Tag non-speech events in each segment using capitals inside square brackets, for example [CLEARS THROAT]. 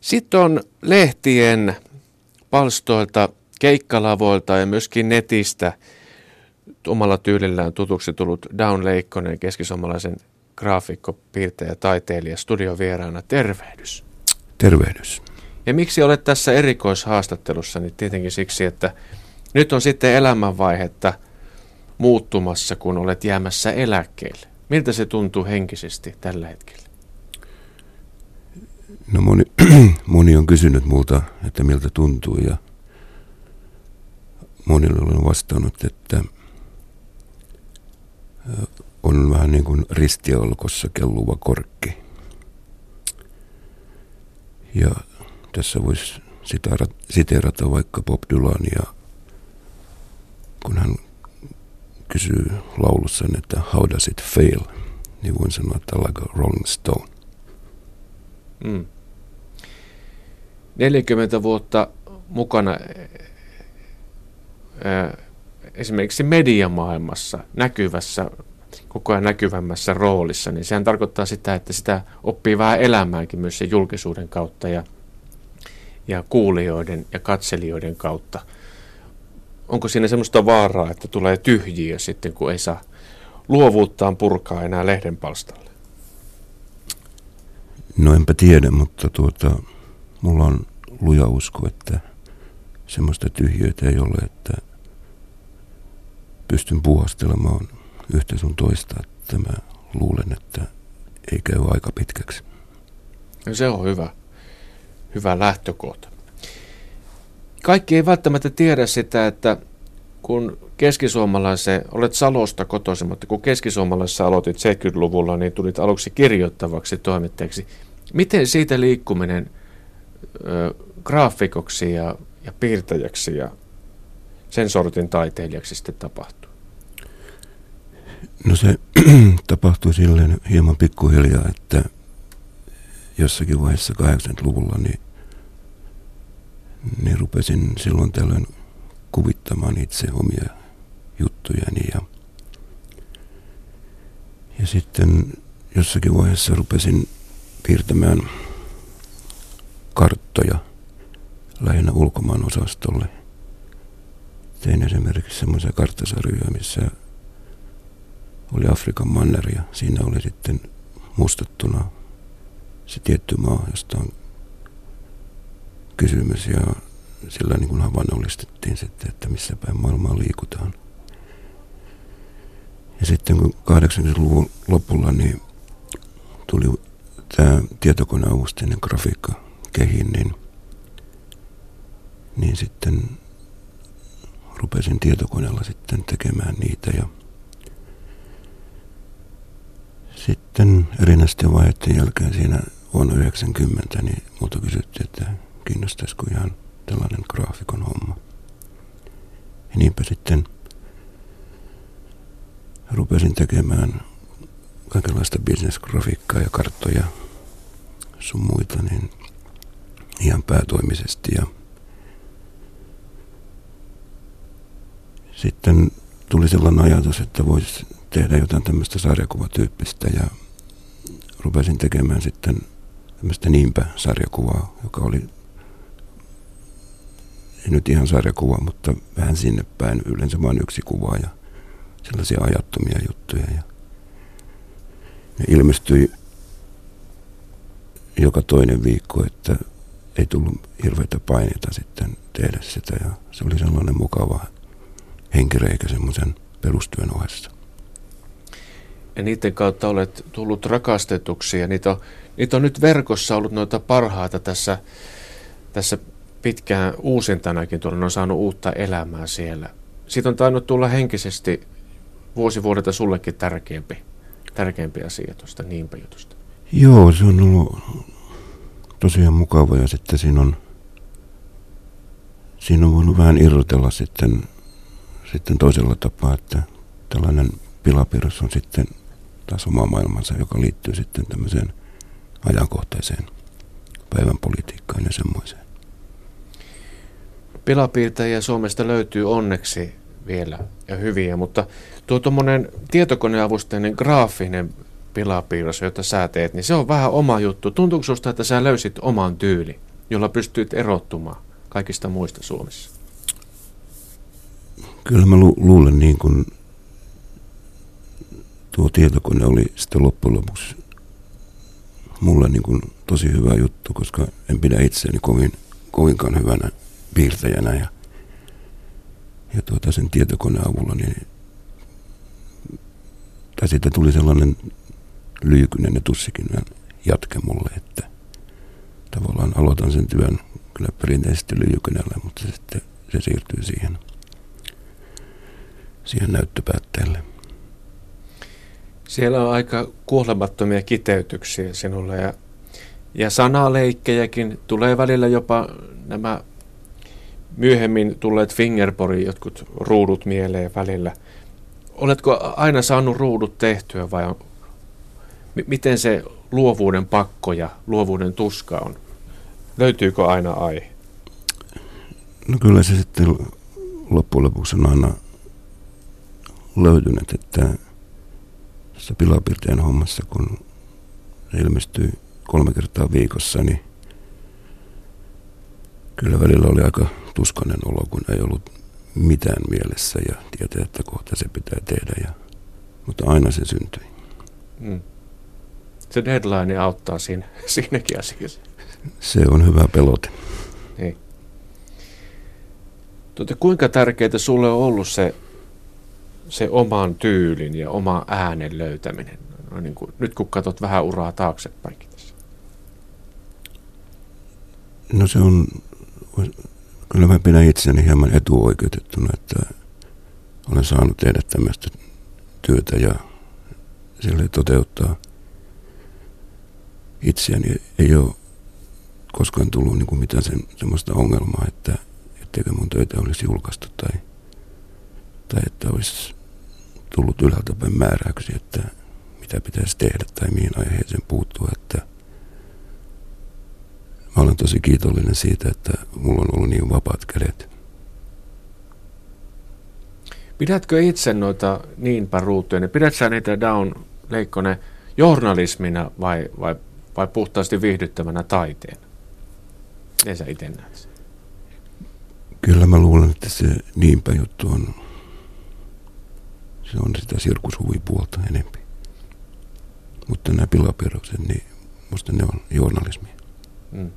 Sitten on lehtien palstoilta, keikkalavoilta ja myöskin netistä omalla tyylillään tutuksi tullut Down Leikkonen, keskisomalaisen graafikko, piirtäjä, taiteilija, studiovieraana. Tervehdys. Tervehdys. Ja miksi olet tässä erikoishaastattelussa? Niin tietenkin siksi, että nyt on sitten elämänvaihetta muuttumassa, kun olet jäämässä eläkkeelle. Miltä se tuntuu henkisesti tällä hetkellä? No moni, [CLEARS THROAT] moni on kysynyt multa, että miltä tuntuu ja monille olen vastannut, että on vähän niin kuin ristiolkossa kelluva korkki. Ja tässä voisi siteerata vaikka Bob Dylania, kun hän kysyy laulussaan, että how does it fail, niin voin sanoa, että like a rolling stone. Mm. 40 vuotta mukana esimerkiksi mediamaailmassa näkyvässä, koko ajan näkyvämmässä roolissa, niin sehän tarkoittaa sitä, että sitä oppii vähän elämäänkin myös sen julkisuuden kautta ja, ja kuulijoiden ja katselijoiden kautta. Onko siinä semmoista vaaraa, että tulee tyhjiä sitten, kun ei saa luovuuttaan purkaa enää lehden palstalle? No enpä tiedä, mutta tuota, mulla on luja usko, että semmoista tyhjöitä ei ole, että pystyn puhastelemaan yhtä sun toista, että mä luulen, että ei käy aika pitkäksi. No se on hyvä, hyvä lähtökohta. Kaikki ei välttämättä tiedä sitä, että kun keskisuomalaisen, olet Salosta kotoisin, mutta kun keskisuomalaisessa aloitit 70-luvulla, niin tulit aluksi kirjoittavaksi toimittajaksi. Miten siitä liikkuminen graafikoksi ja, ja piirtäjäksi ja sen sortin taiteilijaksi sitten tapahtuu? No se [CLEARS THROAT] tapahtui silleen hieman pikkuhiljaa, että jossakin vaiheessa 80-luvulla niin, niin rupesin silloin tällöin kuvittamaan itse omia juttujani ja, ja sitten jossakin vaiheessa rupesin piirtämään karttoja lähinnä ulkomaan osastolle. Tein esimerkiksi semmoisia karttasarjoja, missä oli Afrikan manner ja siinä oli sitten mustattuna se tietty maa, josta on kysymys ja sillä niin kuin havainnollistettiin sitten, että missä päin maailmaa liikutaan. Ja sitten kun 80-luvun lopulla niin tuli tämä tietokoneavusteinen grafiikka kehin, niin, niin sitten rupesin tietokoneella sitten tekemään niitä ja sitten erinäisten vaiheiden jälkeen siinä vuonna 90, niin multa kysyttiin, että kiinnostaisiko ihan tällainen graafikon homma. Ja niinpä sitten rupesin tekemään kaikenlaista bisnesgrafiikkaa ja karttoja sun muita, niin ihan päätoimisesti. Ja sitten tuli sellainen ajatus, että voisi tehdä jotain tämmöistä sarjakuvatyyppistä ja rupesin tekemään sitten tämmöistä niinpä-sarjakuvaa, joka oli ei nyt ihan sarjakuva, mutta vähän sinne päin, yleensä vain yksi kuva ja sellaisia ajattomia juttuja. Ja ne ilmestyi joka toinen viikko, että ei tullut hirveitä paineita sitten tehdä sitä ja se oli sellainen mukava henkireikä semmoisen perustyön ohessa. Ja niiden kautta olet tullut rakastetuksi ja niitä on, niitä on nyt verkossa ollut noita parhaita tässä, tässä pitkään uusintanakin tuolla, on saanut uutta elämää siellä. Siitä on tainnut tulla henkisesti vuosi vuodelta sullekin tärkeämpi, tärkeämpi asia tuosta niinpä jutusta. Joo, se on ollut tosiaan mukava ja sitten siinä on, siinä on voinut vähän irrotella sitten, sitten toisella tapaa, että tällainen pilapiirros on sitten taas oma maailmansa, joka liittyy sitten tämmöiseen ajankohtaiseen päivän politiikkaan ja semmoiseen. Pilapiirtäjiä Suomesta löytyy onneksi vielä ja hyviä, mutta tuo tuommoinen tietokoneavusteinen graafinen pilapiirros, jota sä teet, niin se on vähän oma juttu. Tuntuuko susta, että sä löysit oman tyyli jolla pystyt erottumaan kaikista muista Suomessa? Kyllä mä lu- luulen niin kuin tuo tietokone oli sitten loppujen lopuksi mulle niin kuin tosi hyvä juttu, koska en pidä itseäni kovin, kovinkaan hyvänä piirtäjänä ja, ja tuota sen tietokoneen avulla niin tai siitä tuli sellainen lyykynen ja tussikin jatke mulle, että tavallaan aloitan sen työn kyllä perinteisesti lyijykynällä, mutta sitten se siirtyy siihen, siihen näyttöpäätteelle. Siellä on aika kuolemattomia kiteytyksiä sinulle ja, ja sanaleikkejäkin. Tulee välillä jopa nämä myöhemmin tulleet fingerborin jotkut ruudut mieleen välillä. Oletko aina saanut ruudut tehtyä vai on, m- miten se luovuuden pakko ja luovuuden tuska on? Löytyykö aina aihe? No kyllä se sitten loppujen lopuksi on aina löytynyt, että tässä pilapirteen hommassa, kun se ilmestyy kolme kertaa viikossa, niin kyllä välillä oli aika tuskainen olo, kun ei ollut mitään mielessä ja tietää, että kohta se pitää tehdä. Ja, mutta aina se syntyi. Mm. Se deadline auttaa siinä, [LAUGHS] siinäkin asiassa. Se on hyvä pelote. Niin. Tuota, kuinka tärkeää sulle on ollut se, se oman tyylin ja oma äänen löytäminen? No, niin kuin, nyt kun katsot vähän uraa taaksepäin tässä. No se on, kyllä mä pidän itseni hieman etuoikeutettuna, että olen saanut tehdä tämmöistä työtä ja sille toteuttaa itseäni. Ei ole koskaan tullut niin kuin mitään sen, semmoista ongelmaa, että etteikö mun töitä olisi julkaistu tai, tai että olisi tullut ylhäältä päin määräyksiä, että mitä pitäisi tehdä tai mihin aiheeseen puuttua. Että mä olen tosi kiitollinen siitä, että mulla on ollut niin vapaat kädet. Pidätkö itse noita niinpä ruutuja, niin pidätkö niitä down leikkone journalismina vai, vai, vai puhtaasti viihdyttävänä taiteena? Miten sä itse näet Kyllä mä luulen, että se niinpä juttu on, se on sitä sirkushuvipuolta enempi. Mutta nämä pilaperukset, niin musta ne on journalismia. Mm.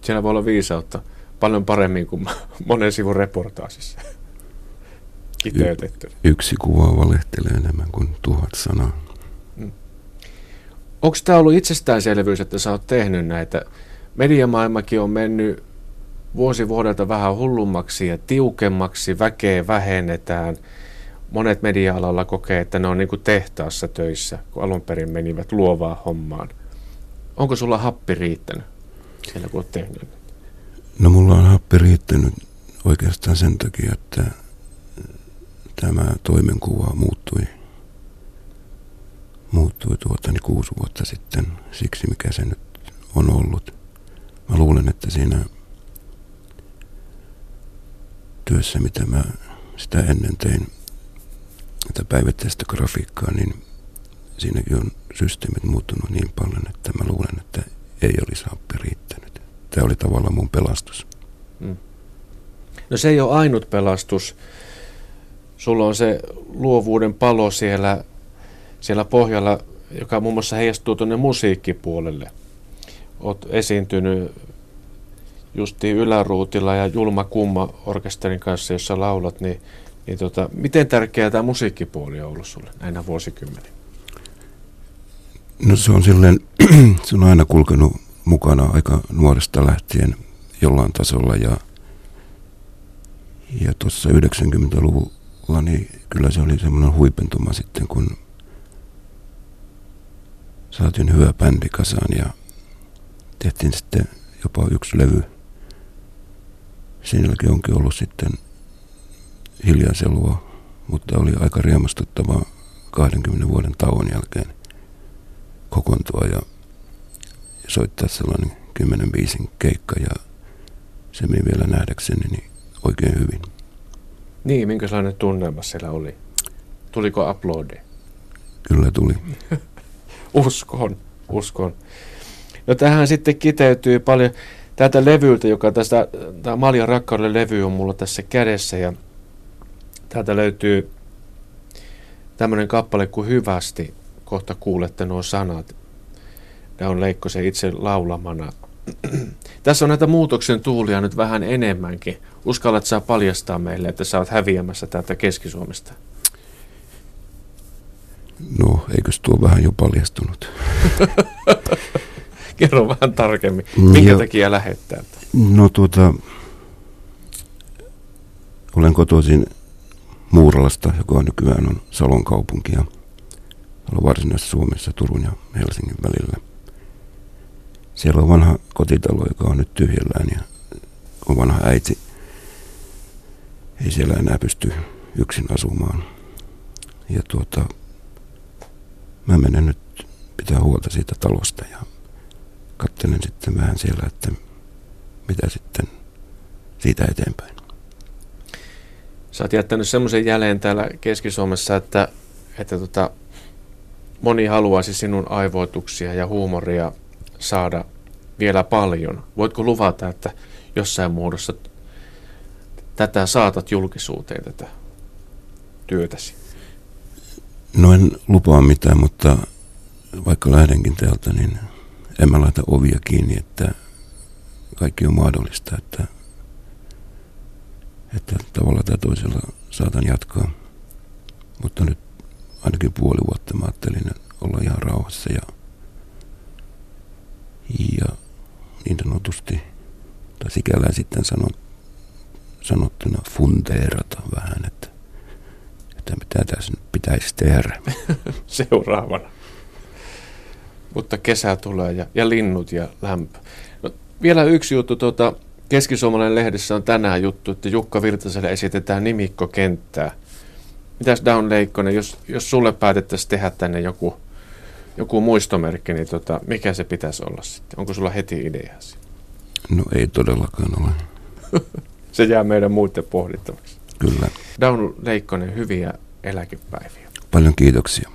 Siellä voi olla viisautta paljon paremmin kuin [LAUGHS] monen sivun reportaasissa [LAUGHS] kiteytetty. Y- yksi kuva valehtelee enemmän kuin tuhat sanaa. Mm. Onko tämä ollut itsestäänselvyys, että sä oot tehnyt näitä? Mediamaailmakin on mennyt vuosi vuodelta vähän hullummaksi ja tiukemmaksi, väkeä vähennetään. Monet media-alalla kokee, että ne on niin kuin tehtaassa töissä, kun alun perin menivät luovaa hommaan. Onko sulla happi riittänyt siellä, kun olet tehnyt? No mulla on happi riittänyt oikeastaan sen takia, että tämä toimenkuva muuttui, muuttui tuota, niin kuusi vuotta sitten siksi, mikä se nyt on ollut. Mä luulen, että siinä työssä, mitä mä sitä ennen tein, tätä päivittäistä grafiikkaa, niin siinäkin on systeemit muuttunut niin paljon, että mä luulen, että ei olisi happi riittänyt. Tämä oli tavallaan mun pelastus. Hmm. No se ei ole ainut pelastus. Sulla on se luovuuden palo siellä, siellä pohjalla, joka muun muassa heijastuu tuonne musiikkipuolelle. Olet esiintynyt justiin Yläruutilla ja Julma Kumma orkesterin kanssa, jossa laulat, niin, niin tota, miten tärkeää tämä musiikkipuoli on ollut sulle näinä vuosikymmeniä? No se on silleen, [CLEARS THROAT] se on aina kulkenut mukana aika nuoresta lähtien jollain tasolla ja, ja tuossa 90-luvulla niin kyllä se oli semmoinen huipentuma sitten, kun saatiin hyvä bändi kasaan ja tehtiin sitten jopa yksi levy jälkeen onkin ollut sitten hiljaiselua, mutta oli aika riemastuttava 20 vuoden tauon jälkeen kokoontua ja, ja soittaa sellainen 10 biisin keikka ja se meni vielä nähdäkseni niin oikein hyvin. Niin, minkälainen tunnelma siellä oli? Tuliko uploadi? Kyllä tuli. [LAUGHS] uskon, uskon. No tähän sitten kiteytyy paljon Täältä levyltä, joka tästä, tämä Maljan rakkauden levy on mulla tässä kädessä ja täältä löytyy tämmöinen kappale kuin Hyvästi. Kohta kuulette nuo sanat. Tämä on Leikkosen itse laulamana. [CLEARS THROAT] Tässä on näitä muutoksen tuulia nyt vähän enemmänkin. Uskallat saa paljastaa meille, että sä oot häviämässä täältä Keski-Suomesta? No, eikös tuo vähän jo paljastunut? [LAUGHS] Kerro vähän tarkemmin. Minkä ja, takia lähet täältä? No tuota, olen kotoisin Muuralasta, joka nykyään on Salon kaupunki ja varsinaisessa Suomessa Turun ja Helsingin välillä. Siellä on vanha kotitalo, joka on nyt tyhjällään ja on vanha äiti. Ei siellä enää pysty yksin asumaan. Ja tuota, mä menen nyt pitää huolta siitä talosta ja katselen sitten vähän siellä, että mitä sitten siitä eteenpäin. Sä oot jättänyt semmoisen jälleen täällä Keski-Suomessa, että, että tota, moni haluaisi sinun aivoituksia ja huumoria saada vielä paljon. Voitko luvata, että jossain muodossa tätä saatat julkisuuteen, tätä työtäsi? No en lupaa mitään, mutta vaikka lähdenkin täältä, niin en mä laita ovia kiinni, että kaikki on mahdollista, että, että tavalla tai toisella saatan jatkaa. Mutta nyt ainakin puoli vuotta mä ajattelin olla ihan rauhassa ja, ja niin sanotusti, tai sikällä sitten sanot, sanottuna funteerata vähän, että, että mitä tässä nyt pitäisi tehdä. [LAUGHS] Seuraavana. Mutta kesä tulee ja, ja linnut ja lämpö. No, vielä yksi juttu. Tuota, Keski-Suomalainen lehdessä on tänään juttu, että Jukka Virtaselle esitetään nimikkokenttää. Mitäs Down Leikkonen, jos, jos sulle päätettäisiin tehdä tänne joku, joku muistomerkki, niin tota, mikä se pitäisi olla sitten? Onko sulla heti ideasi? No ei todellakaan ole. [LAUGHS] se jää meidän muiden pohdittavaksi. Kyllä. Down Leikkonen, hyviä eläkepäiviä. Paljon kiitoksia.